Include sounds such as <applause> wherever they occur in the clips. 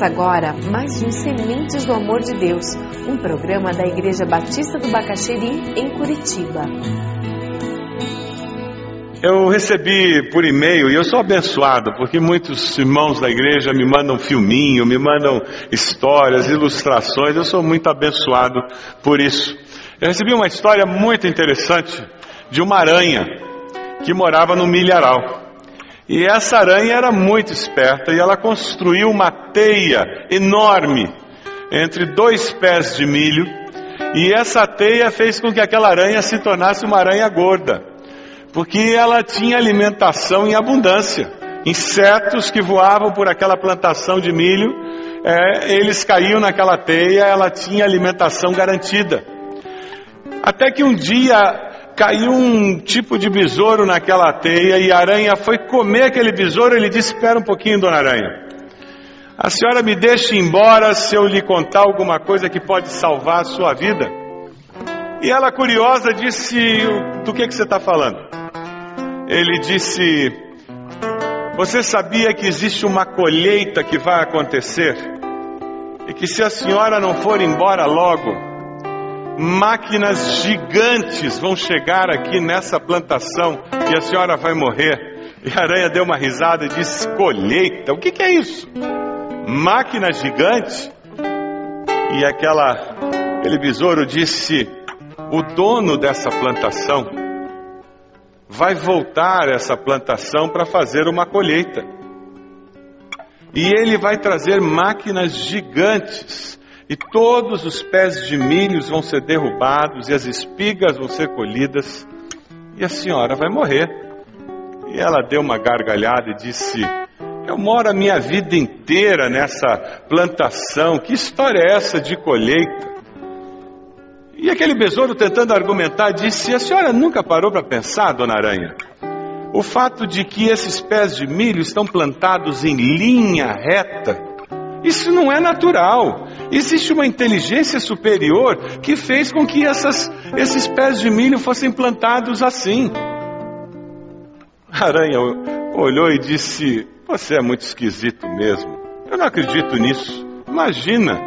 Começa agora mais um Sementes do Amor de Deus, um programa da Igreja Batista do Bacaxeri, em Curitiba. Eu recebi por e-mail e eu sou abençoado porque muitos irmãos da igreja me mandam filminho, me mandam histórias, ilustrações. Eu sou muito abençoado por isso. Eu recebi uma história muito interessante de uma aranha que morava no milharal. E essa aranha era muito esperta e ela construiu uma teia enorme entre dois pés de milho. E essa teia fez com que aquela aranha se tornasse uma aranha gorda, porque ela tinha alimentação em abundância. Insetos que voavam por aquela plantação de milho, é, eles caíam naquela teia, ela tinha alimentação garantida. Até que um dia caiu um tipo de besouro naquela teia e a aranha foi comer aquele besouro. Ele disse: Espera um pouquinho, dona Aranha. A senhora me deixa embora se eu lhe contar alguma coisa que pode salvar a sua vida. E ela, curiosa, disse: Do que, que você está falando? Ele disse: Você sabia que existe uma colheita que vai acontecer? E que se a senhora não for embora logo, máquinas gigantes vão chegar aqui nessa plantação e a senhora vai morrer. E a aranha deu uma risada e disse: Colheita? O que, que é isso? Máquina gigante? E aquela, aquele besouro disse: O dono dessa plantação vai voltar essa plantação para fazer uma colheita. E ele vai trazer máquinas gigantes e todos os pés de milhos vão ser derrubados, e as espigas vão ser colhidas, e a senhora vai morrer. E ela deu uma gargalhada e disse: Eu moro a minha vida inteira nessa plantação, que história é essa de colheita? E aquele besouro tentando argumentar disse: A senhora nunca parou para pensar, dona Aranha? O fato de que esses pés de milho estão plantados em linha reta, isso não é natural. Existe uma inteligência superior que fez com que essas, esses pés de milho fossem plantados assim. A aranha olhou e disse: Você é muito esquisito mesmo. Eu não acredito nisso. Imagina.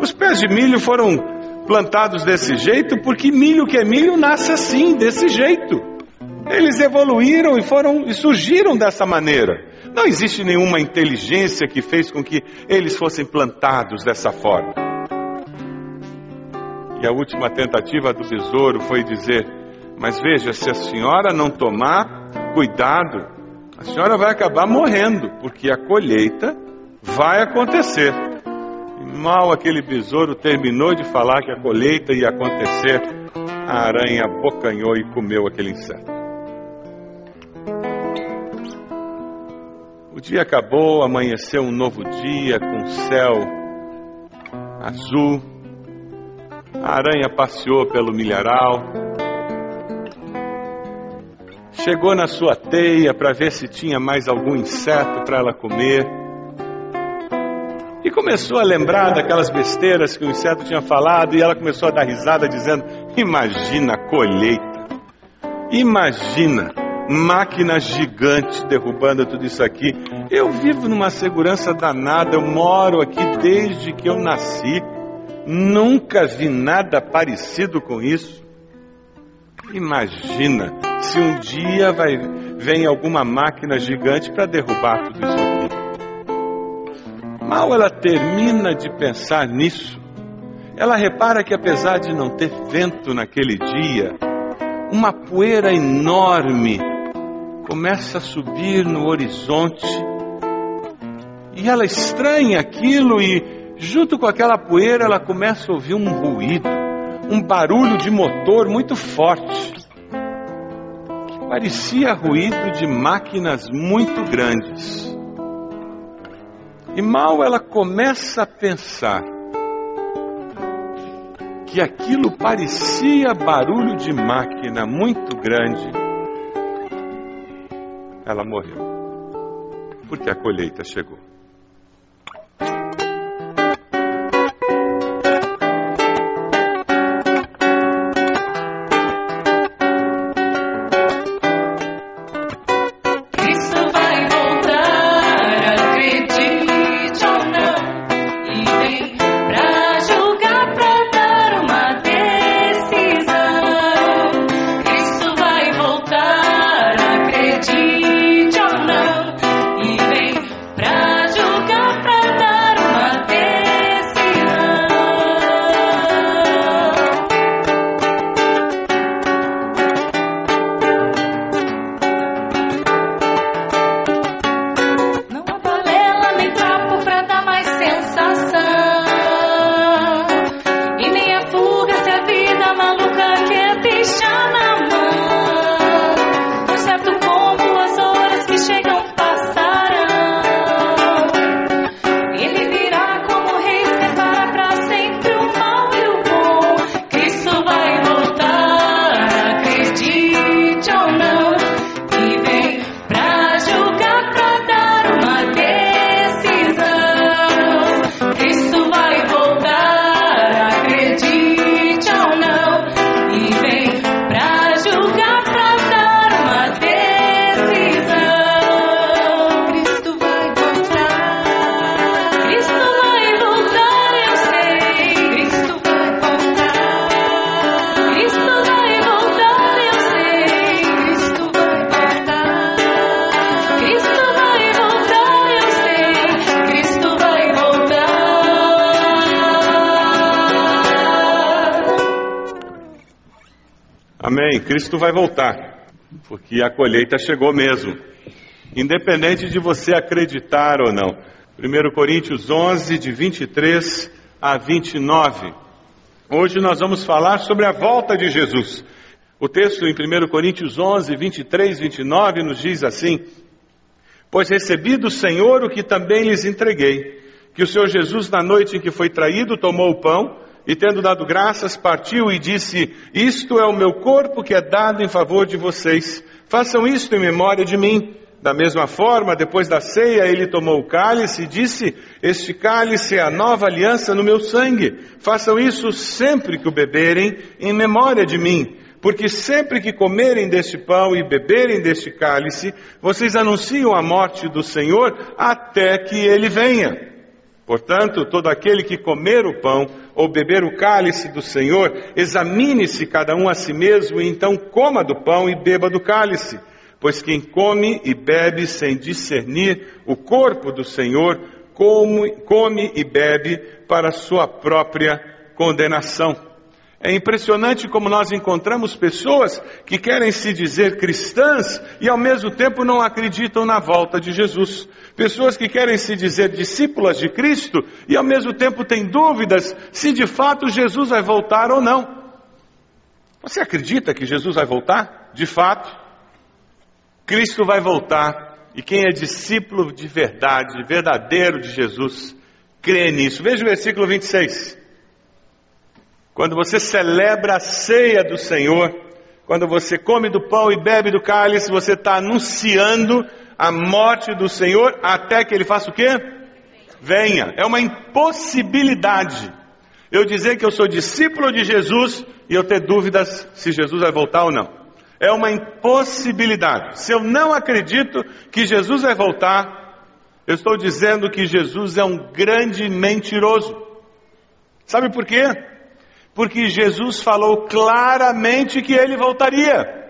Os pés de milho foram plantados desse jeito porque milho que é milho nasce assim, desse jeito. Eles evoluíram e foram e surgiram dessa maneira. Não existe nenhuma inteligência que fez com que eles fossem plantados dessa forma. E a última tentativa do besouro foi dizer: Mas veja, se a senhora não tomar cuidado, a senhora vai acabar morrendo, porque a colheita vai acontecer. E mal aquele besouro terminou de falar que a colheita ia acontecer, a aranha abocanhou e comeu aquele inseto. O dia acabou, amanheceu um novo dia com céu azul. A aranha passeou pelo milharal. Chegou na sua teia para ver se tinha mais algum inseto para ela comer. E começou a lembrar daquelas besteiras que o inseto tinha falado, e ela começou a dar risada, dizendo: Imagina a colheita. Imagina máquinas gigantes derrubando tudo isso aqui. Eu vivo numa segurança danada, eu moro aqui desde que eu nasci. Nunca vi nada parecido com isso. Imagina se um dia vai vem alguma máquina gigante para derrubar tudo isso aqui. Mal ela termina de pensar nisso, ela repara que apesar de não ter vento naquele dia, uma poeira enorme começa a subir no horizonte e ela estranha aquilo e, junto com aquela poeira, ela começa a ouvir um ruído, um barulho de motor muito forte, que parecia ruído de máquinas muito grandes. E mal ela começa a pensar que aquilo parecia barulho de máquina muito grande, ela morreu. Porque a colheita chegou. Amém. Cristo vai voltar, porque a colheita chegou mesmo. Independente de você acreditar ou não. 1 Coríntios 11, de 23 a 29. Hoje nós vamos falar sobre a volta de Jesus. O texto em 1 Coríntios 11, 23, 29 nos diz assim: Pois recebi do Senhor o que também lhes entreguei, que o Senhor Jesus, na noite em que foi traído, tomou o pão e, tendo dado graças, partiu e disse: Isto é o meu corpo que é dado em favor de vocês. Façam isto em memória de mim. Da mesma forma, depois da ceia, ele tomou o cálice e disse: Este cálice é a nova aliança no meu sangue. Façam isso sempre que o beberem, em memória de mim. Porque sempre que comerem deste pão e beberem deste cálice, vocês anunciam a morte do Senhor até que ele venha. Portanto, todo aquele que comer o pão ou beber o cálice do Senhor, examine-se cada um a si mesmo e então coma do pão e beba do cálice. Pois quem come e bebe sem discernir o corpo do Senhor, come, come e bebe para sua própria condenação. É impressionante como nós encontramos pessoas que querem se dizer cristãs e ao mesmo tempo não acreditam na volta de Jesus. Pessoas que querem se dizer discípulas de Cristo e ao mesmo tempo têm dúvidas se de fato Jesus vai voltar ou não. Você acredita que Jesus vai voltar? De fato? Cristo vai voltar e quem é discípulo de verdade, verdadeiro de Jesus, crê nisso. Veja o versículo 26. Quando você celebra a ceia do Senhor, quando você come do pão e bebe do cálice, você está anunciando a morte do Senhor até que ele faça o quê? Venha. É uma impossibilidade eu dizer que eu sou discípulo de Jesus e eu ter dúvidas se Jesus vai voltar ou não. É uma impossibilidade. Se eu não acredito que Jesus vai voltar, eu estou dizendo que Jesus é um grande mentiroso. Sabe por quê? Porque Jesus falou claramente que ele voltaria.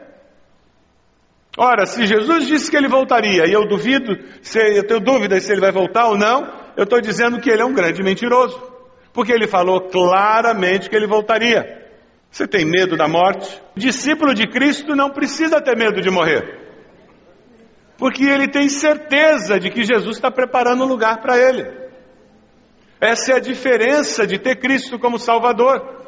Ora, se Jesus disse que ele voltaria e eu duvido, se eu tenho dúvidas se ele vai voltar ou não, eu estou dizendo que ele é um grande mentiroso. Porque ele falou claramente que ele voltaria. Você tem medo da morte? O discípulo de Cristo não precisa ter medo de morrer. Porque ele tem certeza de que Jesus está preparando um lugar para ele. Essa é a diferença de ter Cristo como Salvador.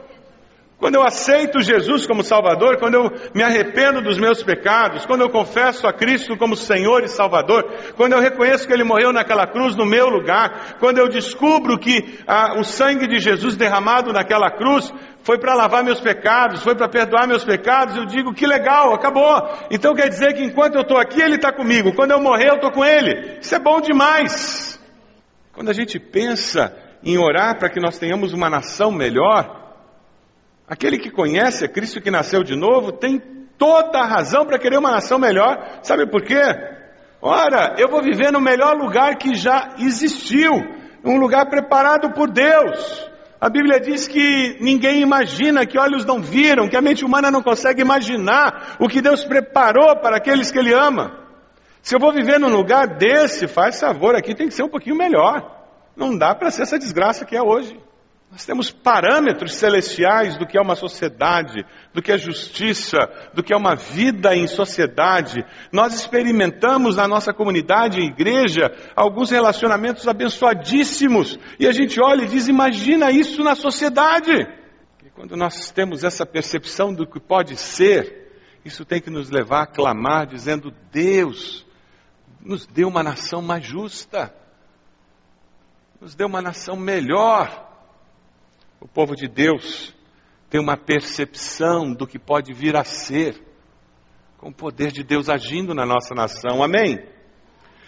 Quando eu aceito Jesus como Salvador, quando eu me arrependo dos meus pecados, quando eu confesso a Cristo como Senhor e Salvador, quando eu reconheço que Ele morreu naquela cruz no meu lugar, quando eu descubro que ah, o sangue de Jesus derramado naquela cruz foi para lavar meus pecados, foi para perdoar meus pecados, eu digo que legal, acabou. Então quer dizer que enquanto eu estou aqui, Ele está comigo, quando eu morrer, eu estou com Ele. Isso é bom demais. Quando a gente pensa em orar para que nós tenhamos uma nação melhor, Aquele que conhece a Cristo que nasceu de novo tem toda a razão para querer uma nação melhor. Sabe por quê? Ora, eu vou viver no melhor lugar que já existiu, um lugar preparado por Deus. A Bíblia diz que ninguém imagina, que olhos não viram, que a mente humana não consegue imaginar o que Deus preparou para aqueles que Ele ama. Se eu vou viver num lugar desse, faz favor, aqui tem que ser um pouquinho melhor. Não dá para ser essa desgraça que é hoje. Nós temos parâmetros celestiais do que é uma sociedade, do que é justiça, do que é uma vida em sociedade. Nós experimentamos na nossa comunidade e igreja alguns relacionamentos abençoadíssimos. E a gente olha e diz: imagina isso na sociedade. E quando nós temos essa percepção do que pode ser, isso tem que nos levar a clamar, dizendo: Deus, nos dê uma nação mais justa, nos dê uma nação melhor o povo de Deus tem uma percepção do que pode vir a ser, com o poder de Deus agindo na nossa nação. Amém?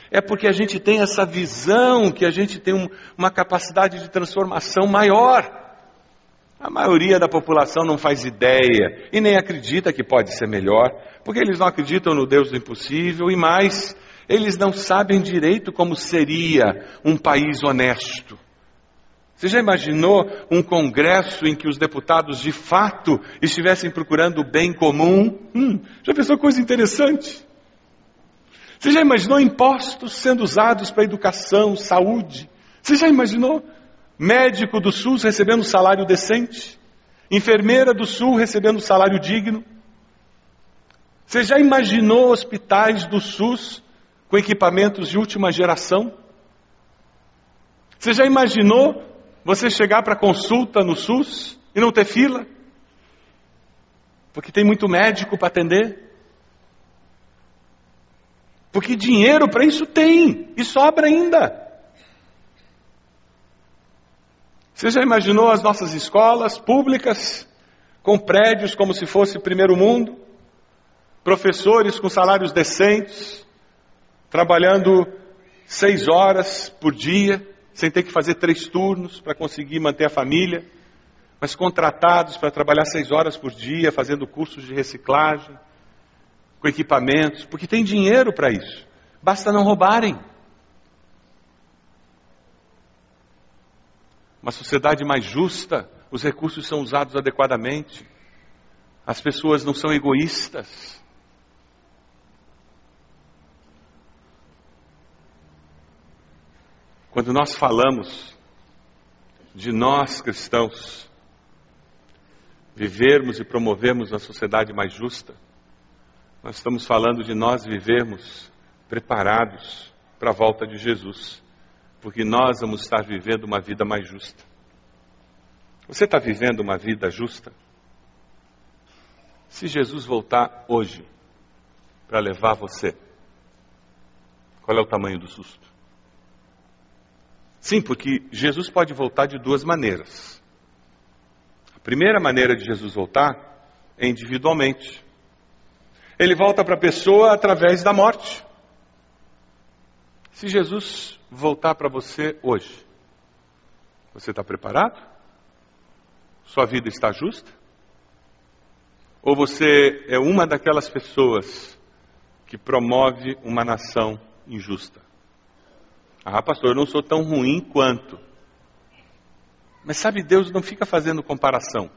É porque a gente tem essa visão, que a gente tem um, uma capacidade de transformação maior. A maioria da população não faz ideia e nem acredita que pode ser melhor, porque eles não acreditam no Deus do impossível e mais, eles não sabem direito como seria um país honesto. Você já imaginou um congresso em que os deputados de fato estivessem procurando o bem comum? Hum, já pensou coisa interessante? Você já imaginou impostos sendo usados para educação, saúde? Você já imaginou médico do SUS recebendo salário decente? Enfermeira do Sul recebendo salário digno? Você já imaginou hospitais do SUS com equipamentos de última geração? Você já imaginou você chegar para consulta no SUS e não ter fila? Porque tem muito médico para atender? Porque dinheiro para isso tem e sobra ainda. Você já imaginou as nossas escolas públicas com prédios como se fosse primeiro mundo? Professores com salários decentes, trabalhando seis horas por dia, sem ter que fazer três turnos para conseguir manter a família, mas contratados para trabalhar seis horas por dia, fazendo cursos de reciclagem, com equipamentos, porque tem dinheiro para isso. Basta não roubarem. Uma sociedade mais justa, os recursos são usados adequadamente. As pessoas não são egoístas. Quando nós falamos de nós cristãos vivermos e promovermos uma sociedade mais justa, nós estamos falando de nós vivermos preparados para a volta de Jesus, porque nós vamos estar vivendo uma vida mais justa. Você está vivendo uma vida justa? Se Jesus voltar hoje para levar você, qual é o tamanho do susto? Sim, porque Jesus pode voltar de duas maneiras. A primeira maneira de Jesus voltar é individualmente. Ele volta para a pessoa através da morte. Se Jesus voltar para você hoje, você está preparado? Sua vida está justa? Ou você é uma daquelas pessoas que promove uma nação injusta? Ah, pastor, eu não sou tão ruim quanto. Mas sabe, Deus não fica fazendo comparação.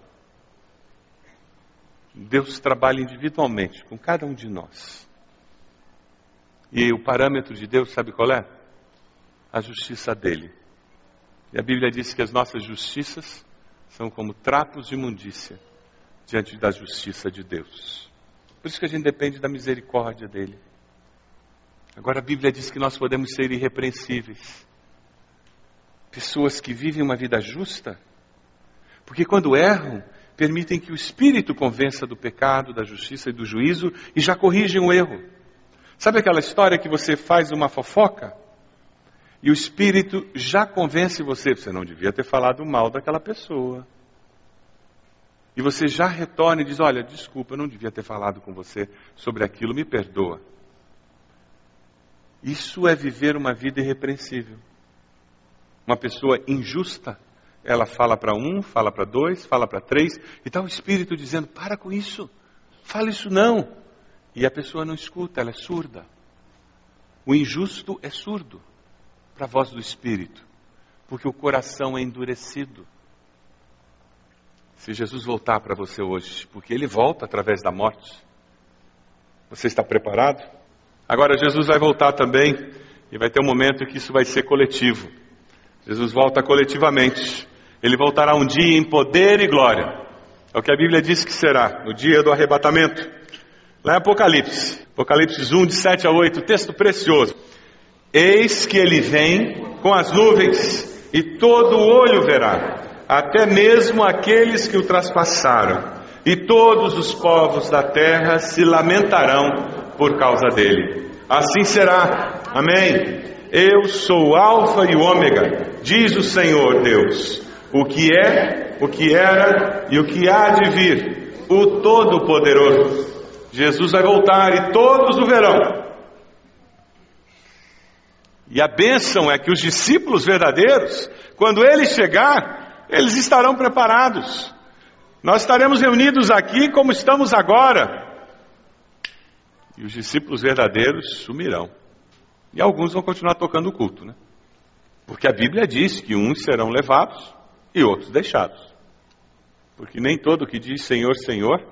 Deus trabalha individualmente com cada um de nós. E o parâmetro de Deus, sabe qual é? A justiça dele. E a Bíblia diz que as nossas justiças são como trapos de imundícia diante da justiça de Deus. Por isso que a gente depende da misericórdia dele. Agora a Bíblia diz que nós podemos ser irrepreensíveis. Pessoas que vivem uma vida justa, porque quando erram, permitem que o Espírito convença do pecado, da justiça e do juízo e já corrigem o erro. Sabe aquela história que você faz uma fofoca e o Espírito já convence você, você não devia ter falado mal daquela pessoa. E você já retorna e diz: Olha, desculpa, eu não devia ter falado com você sobre aquilo, me perdoa. Isso é viver uma vida irrepreensível. Uma pessoa injusta ela fala para um, fala para dois, fala para três, e está o Espírito dizendo: para com isso, fala isso não. E a pessoa não escuta, ela é surda. O injusto é surdo para a voz do Espírito, porque o coração é endurecido. Se Jesus voltar para você hoje, porque ele volta através da morte, você está preparado? Agora, Jesus vai voltar também, e vai ter um momento em que isso vai ser coletivo. Jesus volta coletivamente. Ele voltará um dia em poder e glória. É o que a Bíblia diz que será, no dia do arrebatamento. Lá em Apocalipse, Apocalipse 1, de 7 a 8, texto precioso. Eis que ele vem com as nuvens, e todo olho verá, até mesmo aqueles que o traspassaram, e todos os povos da terra se lamentarão por causa dele. Assim será. Amém. Eu sou o Alfa e o Ômega, diz o Senhor Deus o que é, o que era e o que há de vir, o Todo-Poderoso. Jesus vai voltar e todos o verão. E a bênção é que os discípulos verdadeiros, quando ele chegar, eles estarão preparados. Nós estaremos reunidos aqui como estamos agora. E os discípulos verdadeiros sumirão. E alguns vão continuar tocando o culto, né? Porque a Bíblia diz que uns serão levados e outros deixados. Porque nem todo que diz Senhor, Senhor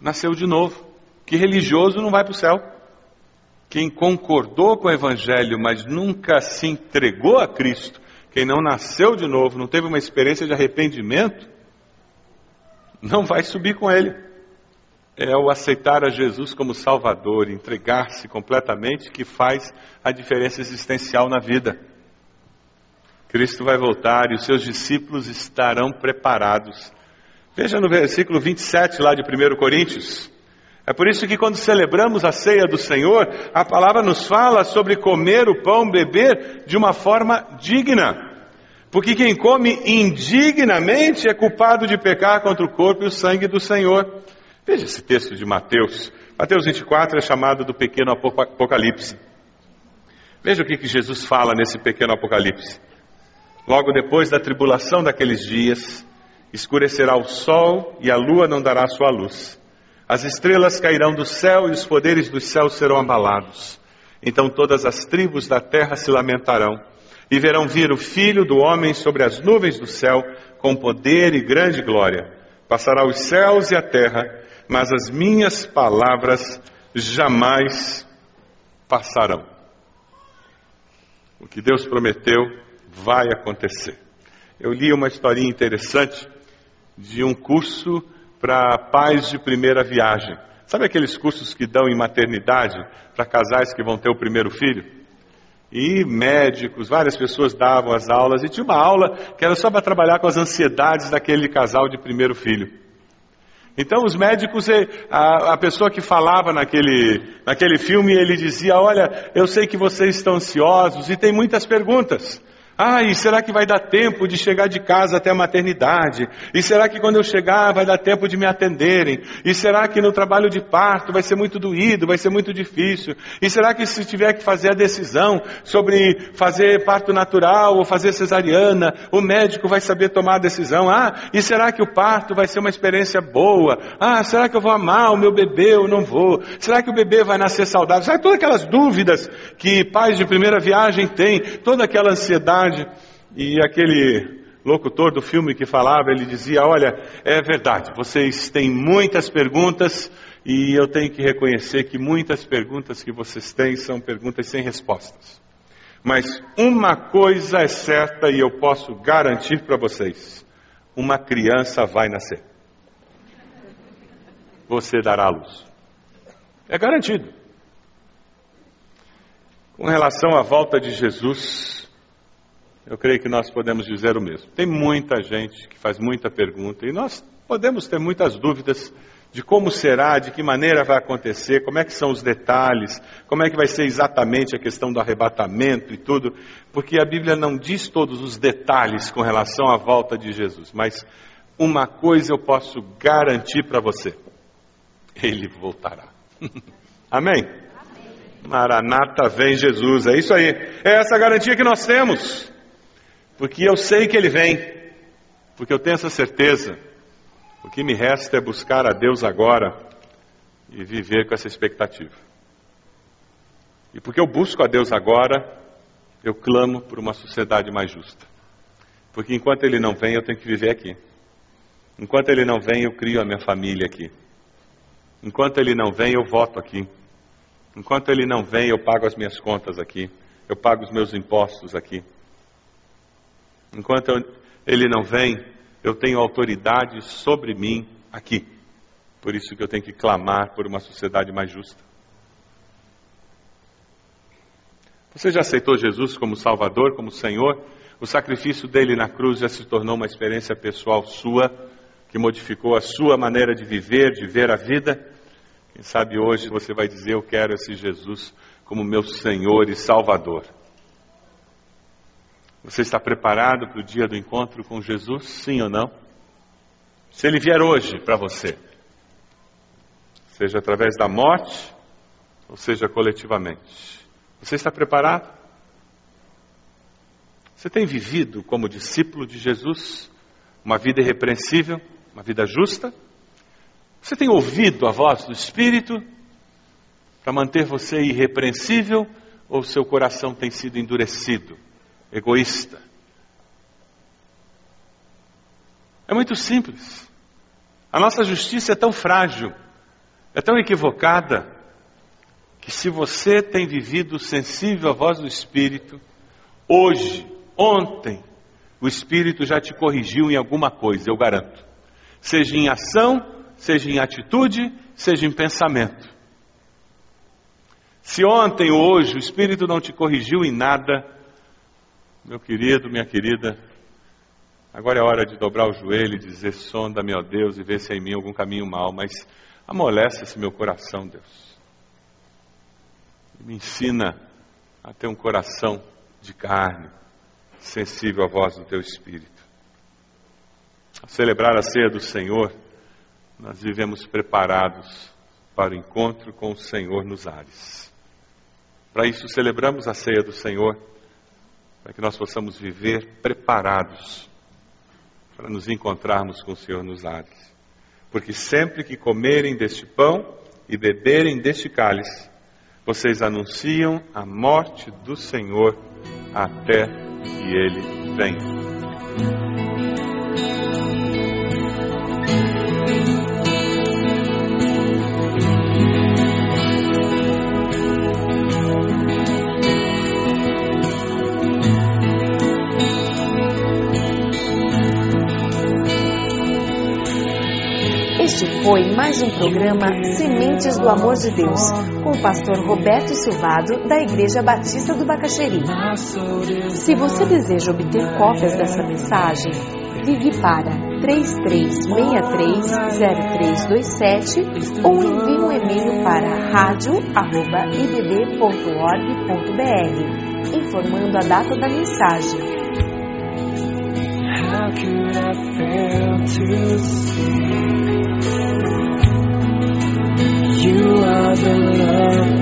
nasceu de novo. Que religioso não vai para o céu. Quem concordou com o Evangelho, mas nunca se entregou a Cristo, quem não nasceu de novo, não teve uma experiência de arrependimento, não vai subir com ele. É o aceitar a Jesus como Salvador, entregar-se completamente, que faz a diferença existencial na vida. Cristo vai voltar e os seus discípulos estarão preparados. Veja no versículo 27 lá de 1 Coríntios. É por isso que quando celebramos a ceia do Senhor, a palavra nos fala sobre comer o pão, beber de uma forma digna. Porque quem come indignamente é culpado de pecar contra o corpo e o sangue do Senhor. Veja esse texto de Mateus. Mateus 24 é chamado do pequeno apocalipse. Veja o que, que Jesus fala nesse pequeno apocalipse. Logo depois da tribulação daqueles dias, escurecerá o sol e a lua não dará sua luz. As estrelas cairão do céu e os poderes dos céus serão abalados. Então todas as tribos da terra se lamentarão e verão vir o Filho do Homem sobre as nuvens do céu com poder e grande glória. Passará os céus e a terra, mas as minhas palavras jamais passarão. O que Deus prometeu vai acontecer. Eu li uma historinha interessante de um curso para pais de primeira viagem. Sabe aqueles cursos que dão em maternidade para casais que vão ter o primeiro filho? E médicos, várias pessoas davam as aulas, e tinha uma aula que era só para trabalhar com as ansiedades daquele casal de primeiro filho. Então, os médicos, eh, a, a, pessoa que falava naquele, naquele filme, ele dizia: Olha, eu sei que vocês estão ansiosos e tem muitas perguntas. E será que vai dar tempo de chegar de casa até a maternidade? E será que quando eu chegar vai dar tempo de me atenderem? E será que no trabalho de parto vai ser muito doído, vai ser muito difícil? E será que se tiver que fazer a decisão sobre fazer parto natural ou fazer cesariana, o médico vai saber tomar a decisão? Ah, e será que o parto vai ser uma experiência boa? Ah, será que eu vou amar o meu bebê ou não vou? Será que o bebê vai nascer saudável? Sabe todas aquelas dúvidas que pais de primeira viagem têm, toda aquela ansiedade e aquele locutor do filme que falava, ele dizia: Olha, é verdade, vocês têm muitas perguntas e eu tenho que reconhecer que muitas perguntas que vocês têm são perguntas sem respostas. Mas uma coisa é certa e eu posso garantir para vocês: uma criança vai nascer. Você dará luz. É garantido. Com relação à volta de Jesus, eu creio que nós podemos dizer o mesmo. Tem muita gente que faz muita pergunta e nós podemos ter muitas dúvidas de como será, de que maneira vai acontecer, como é que são os detalhes, como é que vai ser exatamente a questão do arrebatamento e tudo, porque a Bíblia não diz todos os detalhes com relação à volta de Jesus, mas uma coisa eu posso garantir para você: ele voltará. <laughs> Amém? Amém? Maranata vem Jesus, é isso aí. É essa garantia que nós temos. Porque eu sei que Ele vem, porque eu tenho essa certeza. O que me resta é buscar a Deus agora e viver com essa expectativa. E porque eu busco a Deus agora, eu clamo por uma sociedade mais justa. Porque enquanto Ele não vem, eu tenho que viver aqui. Enquanto Ele não vem, eu crio a minha família aqui. Enquanto Ele não vem, eu voto aqui. Enquanto Ele não vem, eu pago as minhas contas aqui. Eu pago os meus impostos aqui. Enquanto eu, ele não vem, eu tenho autoridade sobre mim aqui. Por isso que eu tenho que clamar por uma sociedade mais justa. Você já aceitou Jesus como Salvador, como Senhor? O sacrifício dele na cruz já se tornou uma experiência pessoal sua, que modificou a sua maneira de viver, de ver a vida? Quem sabe hoje você vai dizer: Eu quero esse Jesus como meu Senhor e Salvador. Você está preparado para o dia do encontro com Jesus? Sim ou não? Se ele vier hoje para você, seja através da morte, ou seja coletivamente, você está preparado? Você tem vivido como discípulo de Jesus uma vida irrepreensível, uma vida justa? Você tem ouvido a voz do Espírito para manter você irrepreensível ou seu coração tem sido endurecido? Egoísta. É muito simples. A nossa justiça é tão frágil, é tão equivocada, que se você tem vivido sensível à voz do Espírito, hoje, ontem, o Espírito já te corrigiu em alguma coisa, eu garanto. Seja em ação, seja em atitude, seja em pensamento. Se ontem ou hoje o Espírito não te corrigiu em nada, meu querido, minha querida, agora é hora de dobrar o joelho e dizer: sonda-me, ó Deus, e vê se há em mim algum caminho mau, mas amolece esse meu coração, Deus. Me ensina a ter um coração de carne, sensível à voz do teu Espírito. Ao celebrar a ceia do Senhor, nós vivemos preparados para o encontro com o Senhor nos ares. Para isso, celebramos a ceia do Senhor, para que nós possamos viver preparados para nos encontrarmos com o Senhor nos ares. Porque sempre que comerem deste pão e beberem deste cálice, vocês anunciam a morte do Senhor até que ele venha. Foi mais um programa Sementes do Amor de Deus, com o pastor Roberto Silvado, da Igreja Batista do Bacaxeri. Se você deseja obter cópias dessa mensagem, ligue para 33630327 ou envie um e-mail para radio@ibb.org.br, informando a data da mensagem. How could I fail to see? another love.